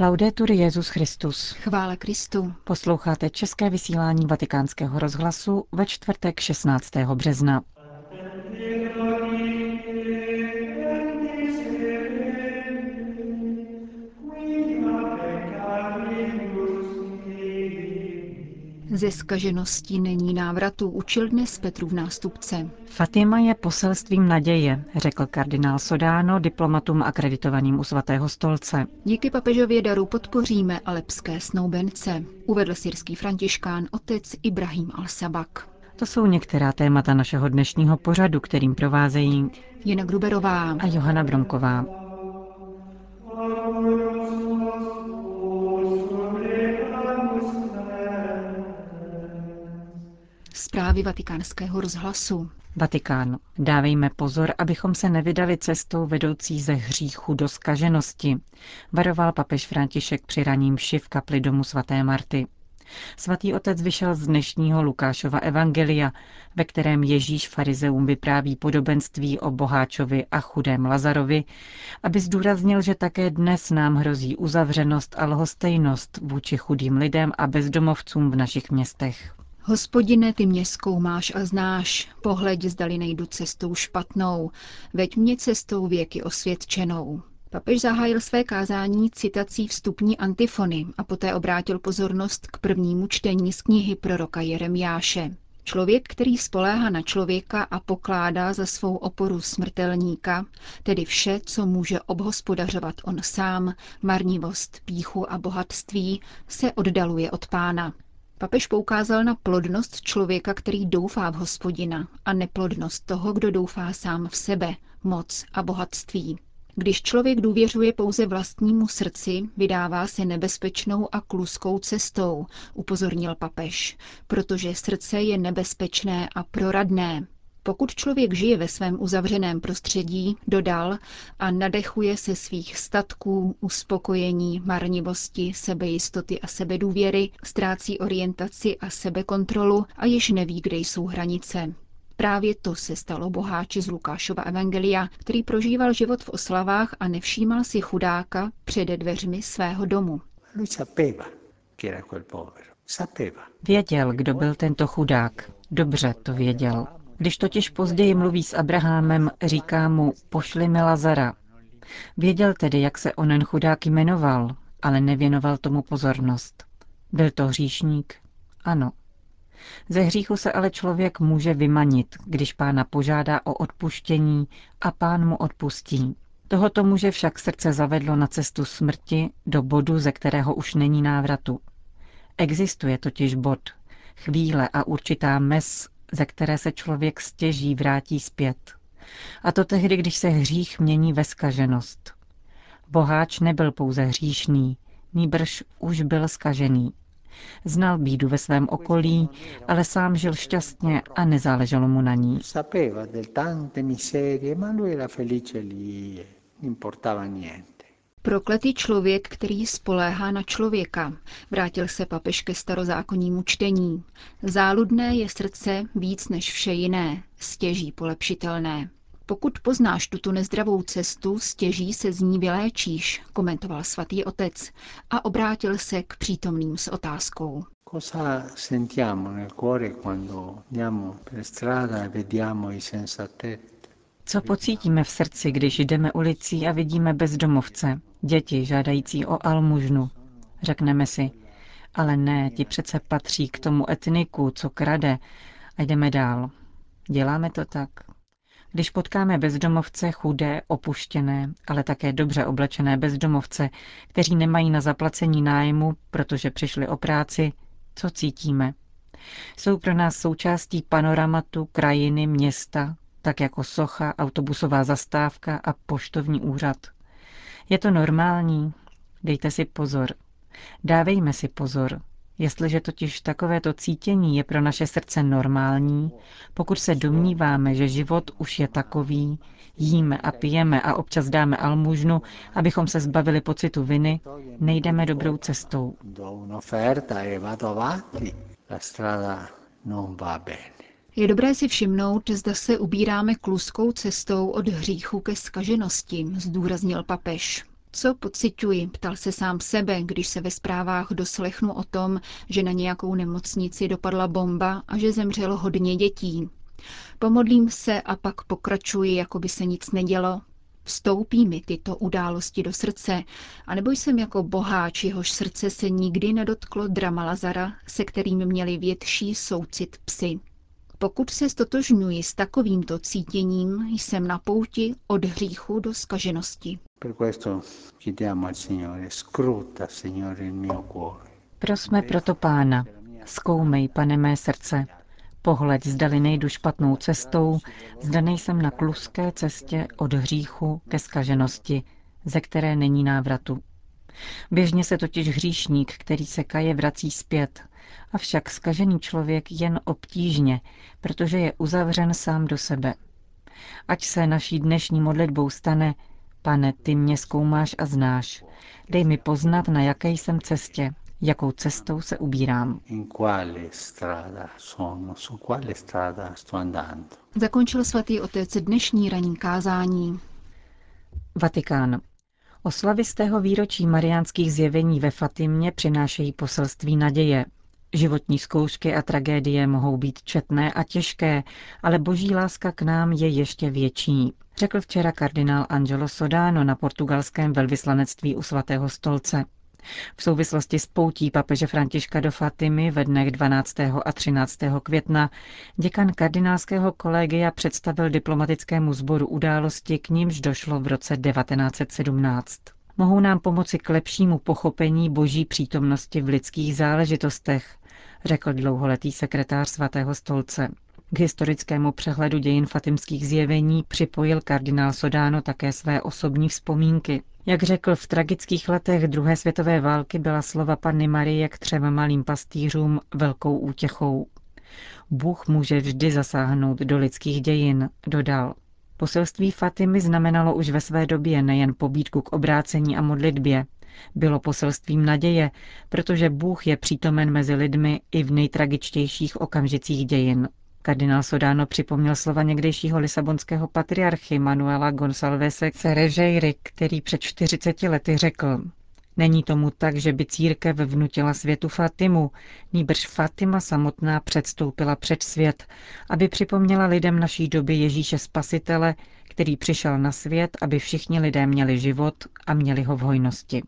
Laudetur Jezus Christus. Chvále Kristu. Posloucháte české vysílání Vatikánského rozhlasu ve čtvrtek 16. března. Ze skažeností není návratu, učil dnes Petrův nástupce. Fatima je poselstvím naděje, řekl kardinál Sodáno diplomatům akreditovaným u svatého stolce. Díky papežově daru podpoříme alepské snoubence, uvedl syrský františkán otec Ibrahim al-Sabak. To jsou některá témata našeho dnešního pořadu, kterým provázejí Jena Gruberová a Johana Bromková. Zprávy vatikánského rozhlasu. Vatikán. Dávejme pozor, abychom se nevydali cestou vedoucí ze hříchu do skaženosti, varoval papež František při raním v kapli domu svaté Marty. Svatý otec vyšel z dnešního Lukášova evangelia, ve kterém Ježíš farizeum vypráví podobenství o boháčovi a chudém Lazarovi, aby zdůraznil, že také dnes nám hrozí uzavřenost a lhostejnost vůči chudým lidem a bezdomovcům v našich městech. Hospodine, ty mě zkoumáš a znáš, pohleď zdali nejdu cestou špatnou, veď mě cestou věky osvědčenou. Papež zahájil své kázání citací vstupní antifony a poté obrátil pozornost k prvnímu čtení z knihy proroka Jeremiáše. Člověk, který spoléhá na člověka a pokládá za svou oporu smrtelníka, tedy vše, co může obhospodařovat on sám, marnivost, píchu a bohatství, se oddaluje od pána. Papež poukázal na plodnost člověka, který doufá v hospodina, a neplodnost toho, kdo doufá sám v sebe, moc a bohatství. Když člověk důvěřuje pouze vlastnímu srdci, vydává se nebezpečnou a kluskou cestou, upozornil papež, protože srdce je nebezpečné a proradné. Pokud člověk žije ve svém uzavřeném prostředí, dodal, a nadechuje se svých statků, uspokojení, marnivosti, sebejistoty a sebedůvěry, ztrácí orientaci a sebekontrolu a již neví, kde jsou hranice. Právě to se stalo boháči z Lukášova evangelia, který prožíval život v oslavách a nevšímal si chudáka před dveřmi svého domu. Věděl, kdo byl tento chudák. Dobře to věděl. Když totiž později mluví s Abrahamem, říká mu, pošli mi Lazara. Věděl tedy, jak se onen chudák jmenoval, ale nevěnoval tomu pozornost. Byl to hříšník? Ano. Ze hříchu se ale člověk může vymanit, když pána požádá o odpuštění a pán mu odpustí. Tohoto muže však srdce zavedlo na cestu smrti do bodu, ze kterého už není návratu. Existuje totiž bod, chvíle a určitá mez, ze které se člověk stěží vrátí zpět. A to tehdy, když se hřích mění ve skaženost. Boháč nebyl pouze hříšný, nýbrž už byl skažený. Znal bídu ve svém okolí, ale sám žil šťastně a nezáleželo mu na ní. Prokletý člověk, který spoléhá na člověka, vrátil se papež ke starozákonnímu čtení. Záludné je srdce víc než vše jiné, stěží polepšitelné. Pokud poznáš tuto nezdravou cestu, stěží se z ní vyléčíš, komentoval svatý otec a obrátil se k přítomným s otázkou. Cosa Co pocítíme v srdci, když jdeme ulicí a vidíme bezdomovce, děti žádající o almužnu? Řekneme si, ale ne, ti přece patří k tomu etniku, co krade a jdeme dál. Děláme to tak? Když potkáme bezdomovce chudé, opuštěné, ale také dobře oblečené bezdomovce, kteří nemají na zaplacení nájmu, protože přišli o práci, co cítíme? Jsou pro nás součástí panoramatu, krajiny, města, tak jako socha, autobusová zastávka a poštovní úřad. Je to normální? Dejte si pozor. Dávejme si pozor. Jestliže totiž takovéto cítění je pro naše srdce normální, pokud se domníváme, že život už je takový, jíme a pijeme a občas dáme almužnu, abychom se zbavili pocitu viny, nejdeme dobrou cestou. Je dobré si všimnout, zda se ubíráme kluskou cestou od hříchu ke skaženosti, zdůraznil papež. Co pociťuji, ptal se sám sebe, když se ve zprávách doslechnu o tom, že na nějakou nemocnici dopadla bomba a že zemřelo hodně dětí. Pomodlím se a pak pokračuji, jako by se nic nedělo. Vstoupí mi tyto události do srdce, anebo jsem jako boháč, jehož srdce se nikdy nedotklo drama Lazara, se kterým měli větší soucit psy. Pokud se stotožňuji s takovýmto cítěním, jsem na pouti od hříchu do skaženosti. Prosme proto pána, zkoumej, pane mé srdce, pohled, zdali nejdu špatnou cestou, zda nejsem na kluské cestě od hříchu ke skaženosti, ze které není návratu. Běžně se totiž hříšník, který se kaje, vrací zpět, avšak skažený člověk jen obtížně, protože je uzavřen sám do sebe. Ať se naší dnešní modlitbou stane, pane, ty mě zkoumáš a znáš, dej mi poznat, na jaké jsem cestě, jakou cestou se ubírám. Zakončil svatý otec dnešní ranní kázání. Vatikán. Oslavy z tého výročí mariánských zjevení ve Fatimě přinášejí poselství naděje. Životní zkoušky a tragédie mohou být četné a těžké, ale boží láska k nám je ještě větší, řekl včera kardinál Angelo Sodano na portugalském velvyslanectví u svatého stolce. V souvislosti s poutí papeže Františka do Fatimy ve dnech 12. a 13. května děkan kardinálského kolegia představil diplomatickému sboru události, k nímž došlo v roce 1917 mohou nám pomoci k lepšímu pochopení boží přítomnosti v lidských záležitostech, řekl dlouholetý sekretář svatého stolce. K historickému přehledu dějin fatimských zjevení připojil kardinál Sodáno také své osobní vzpomínky. Jak řekl, v tragických letech druhé světové války byla slova Panny Marie k třem malým pastýřům velkou útěchou. Bůh může vždy zasáhnout do lidských dějin, dodal. Poselství Fatimy znamenalo už ve své době nejen pobídku k obrácení a modlitbě, bylo poselstvím naděje, protože Bůh je přítomen mezi lidmi i v nejtragičtějších okamžicích dějin. Kardinál Sodano připomněl slova někdejšího lisabonského patriarchy Manuela Gonsalvese Cerežeiry, který před 40 lety řekl, Není tomu tak, že by církev vnutila světu Fatimu, nýbrž Fatima samotná předstoupila před svět, aby připomněla lidem naší doby Ježíše Spasitele, který přišel na svět, aby všichni lidé měli život a měli ho v hojnosti.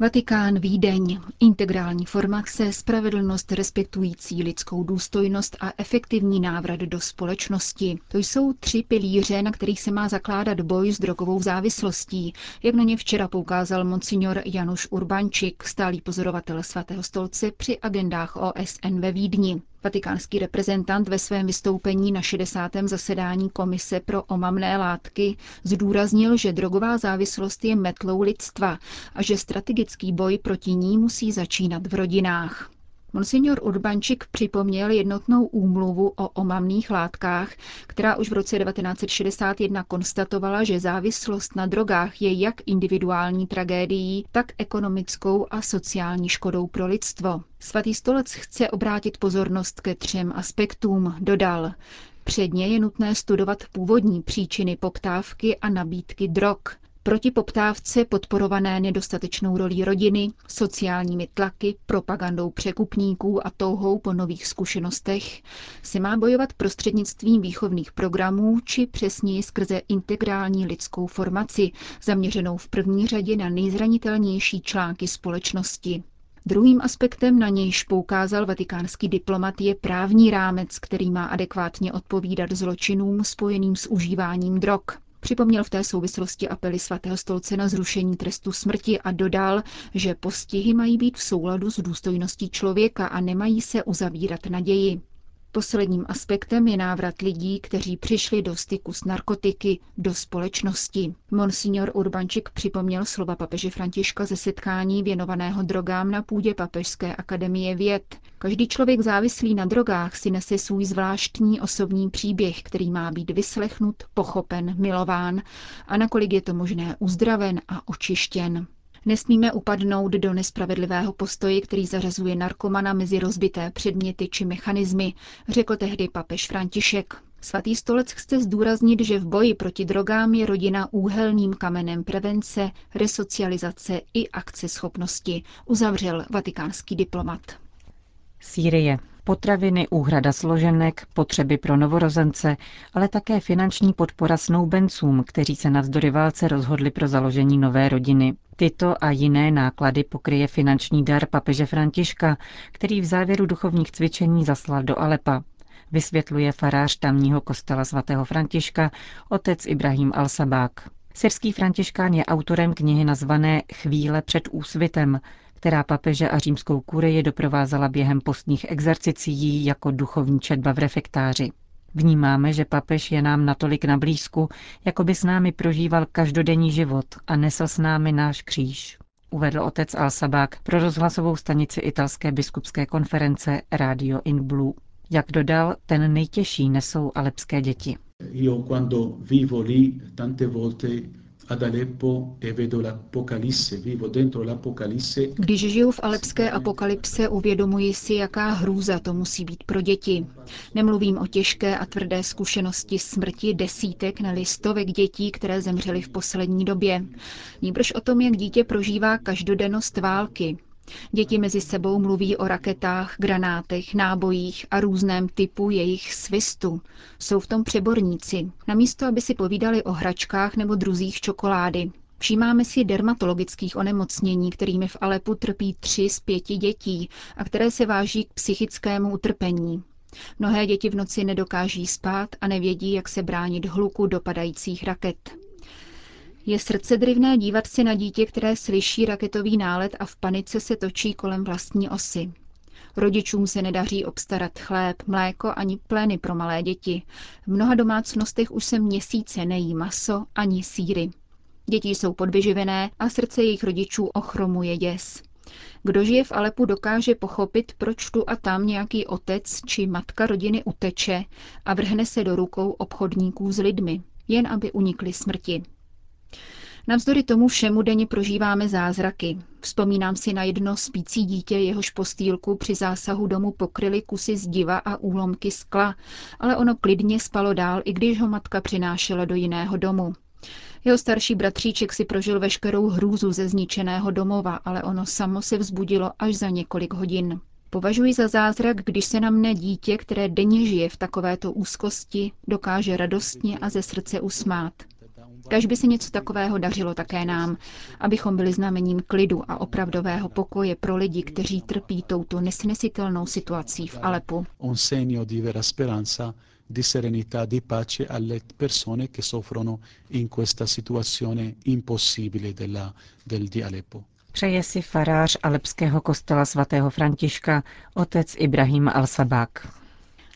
Vatikán Vídeň. Integrální formace, spravedlnost respektující lidskou důstojnost a efektivní návrat do společnosti. To jsou tři pilíře, na kterých se má zakládat boj s drogovou závislostí, jak na ně včera poukázal monsignor Januš Urbančik, stálý pozorovatel svatého stolce při agendách OSN ve Vídni. Vatikánský reprezentant ve svém vystoupení na 60. zasedání Komise pro omamné látky zdůraznil, že drogová závislost je metlou lidstva a že strategický boj proti ní musí začínat v rodinách. Monsignor Urbančik připomněl jednotnou úmluvu o omamných látkách, která už v roce 1961 konstatovala, že závislost na drogách je jak individuální tragédií, tak ekonomickou a sociální škodou pro lidstvo. Svatý stolec chce obrátit pozornost ke třem aspektům, dodal. Předně je nutné studovat původní příčiny poptávky a nabídky drog. Proti poptávce podporované nedostatečnou rolí rodiny, sociálními tlaky, propagandou překupníků a touhou po nových zkušenostech se má bojovat prostřednictvím výchovných programů či přesněji skrze integrální lidskou formaci, zaměřenou v první řadě na nejzranitelnější články společnosti. Druhým aspektem, na nějž poukázal vatikánský diplomat, je právní rámec, který má adekvátně odpovídat zločinům spojeným s užíváním drog. Připomněl v té souvislosti apely svatého stolce na zrušení trestu smrti a dodal, že postihy mají být v souladu s důstojností člověka a nemají se uzavírat naději. Posledním aspektem je návrat lidí, kteří přišli do styku s narkotiky, do společnosti. Monsignor Urbančik připomněl slova papeže Františka ze setkání věnovaného drogám na půdě Papežské akademie věd. Každý člověk závislý na drogách si nese svůj zvláštní osobní příběh, který má být vyslechnut, pochopen, milován a nakolik je to možné uzdraven a očištěn. Nesmíme upadnout do nespravedlivého postoje, který zařazuje narkomana mezi rozbité předměty či mechanismy, řekl tehdy papež František. Svatý stolec chce zdůraznit, že v boji proti drogám je rodina úhelným kamenem prevence, resocializace i akceschopnosti, uzavřel vatikánský diplomat. Sýrie. Potraviny, úhrada složenek, potřeby pro novorozence, ale také finanční podpora snoubencům, kteří se navzdory válce rozhodli pro založení nové rodiny. Tyto a jiné náklady pokryje finanční dar papeže Františka, který v závěru duchovních cvičení zaslal do Alepa vysvětluje farář tamního kostela svatého Františka, otec Ibrahim al-Sabák. Syrský františkán je autorem knihy nazvané Chvíle před úsvitem, která papeže a římskou kurii doprovázela během postních exercicí jako duchovní četba v refektáři. Vnímáme, že papež je nám natolik na blízku, jako by s námi prožíval každodenní život a nesl s námi náš kříž, uvedl otec Al-Sabák pro rozhlasovou stanici italské biskupské konference Radio in Blue. Jak dodal, ten nejtěžší nesou alepské děti. Quando vivo lì tante volte ad Aleppo e vedo l'Apocalisse, vivo dentro l'Apocalisse. Když žiju v alepské apokalypse, uvědomuji si, jaká hrůza to musí být pro děti. Nemluvím o těžké a tvrdé zkušenosti smrti desítek nebo stovek dětí, které zemřely v poslední době. Nýbrž o tom, jak dítě prožívá každodennost války, Děti mezi sebou mluví o raketách, granátech, nábojích a různém typu jejich svistu. Jsou v tom přeborníci, namísto aby si povídali o hračkách nebo druzích čokolády. Všímáme si dermatologických onemocnění, kterými v Alepu trpí tři z pěti dětí a které se váží k psychickému utrpení. Mnohé děti v noci nedokáží spát a nevědí, jak se bránit hluku dopadajících raket. Je srdcedrivné dívat se na dítě, které slyší raketový nálet a v panice se točí kolem vlastní osy. Rodičům se nedaří obstarat chléb, mléko ani plény pro malé děti. V mnoha domácnostech už se měsíce nejí maso ani síry. Děti jsou podvyživené a srdce jejich rodičů ochromuje děs. Kdo žije v Alepu, dokáže pochopit, proč tu a tam nějaký otec či matka rodiny uteče a vrhne se do rukou obchodníků s lidmi, jen aby unikli smrti. Navzdory tomu všemu denně prožíváme zázraky. Vzpomínám si na jedno spící dítě, jehož postýlku při zásahu domu pokryly kusy zdiva a úlomky skla, ale ono klidně spalo dál, i když ho matka přinášela do jiného domu. Jeho starší bratříček si prožil veškerou hrůzu ze zničeného domova, ale ono samo se vzbudilo až za několik hodin. Považuji za zázrak, když se na mne dítě, které denně žije v takovéto úzkosti, dokáže radostně a ze srdce usmát. Kaž by se něco takového dařilo také nám, abychom byli znamením klidu a opravdového pokoje pro lidi, kteří trpí touto nesnesitelnou situací v Alepu. di serenità, di pace alle persone che soffrono in questa situazione impossibile della, del, di Aleppo. Přeje si farář alepského kostela svatého Františka, otec Ibrahim al-Sabak.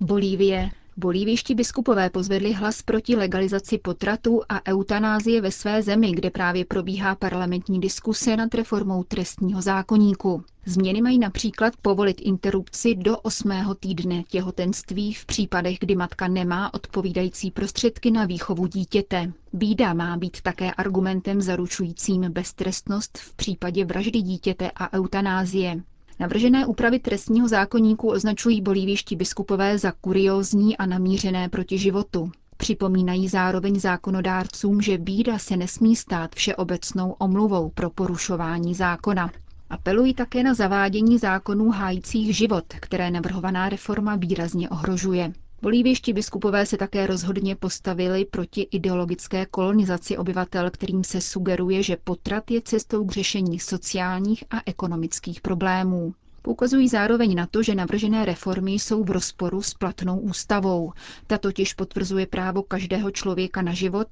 Bolívie, Bolívijští biskupové pozvedli hlas proti legalizaci potratů a eutanázie ve své zemi, kde právě probíhá parlamentní diskuse nad reformou trestního zákoníku. Změny mají například povolit interrupci do osmého týdne těhotenství v případech, kdy matka nemá odpovídající prostředky na výchovu dítěte. Bída má být také argumentem zaručujícím beztrestnost v případě vraždy dítěte a eutanázie. Navržené úpravy trestního zákonníku označují bolíviští biskupové za kuriózní a namířené proti životu. Připomínají zároveň zákonodárcům, že bída se nesmí stát všeobecnou omluvou pro porušování zákona. Apelují také na zavádění zákonů hájících život, které navrhovaná reforma výrazně ohrožuje. Bolívěští biskupové se také rozhodně postavili proti ideologické kolonizaci obyvatel, kterým se sugeruje, že potrat je cestou k řešení sociálních a ekonomických problémů. Poukazují zároveň na to, že navržené reformy jsou v rozporu s platnou ústavou. Ta totiž potvrzuje právo každého člověka na život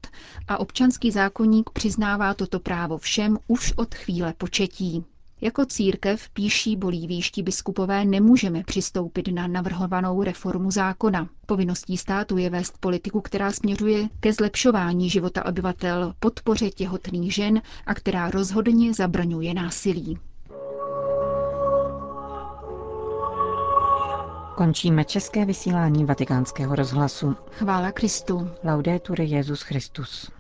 a občanský zákonník přiznává toto právo všem už od chvíle početí. Jako církev, píší bolívijští biskupové, nemůžeme přistoupit na navrhovanou reformu zákona. Povinností státu je vést politiku, která směřuje ke zlepšování života obyvatel, podpoře těhotných žen a která rozhodně zabraňuje násilí. Končíme české vysílání vatikánského rozhlasu. Chvála Kristu. Laudetur Jezus Christus.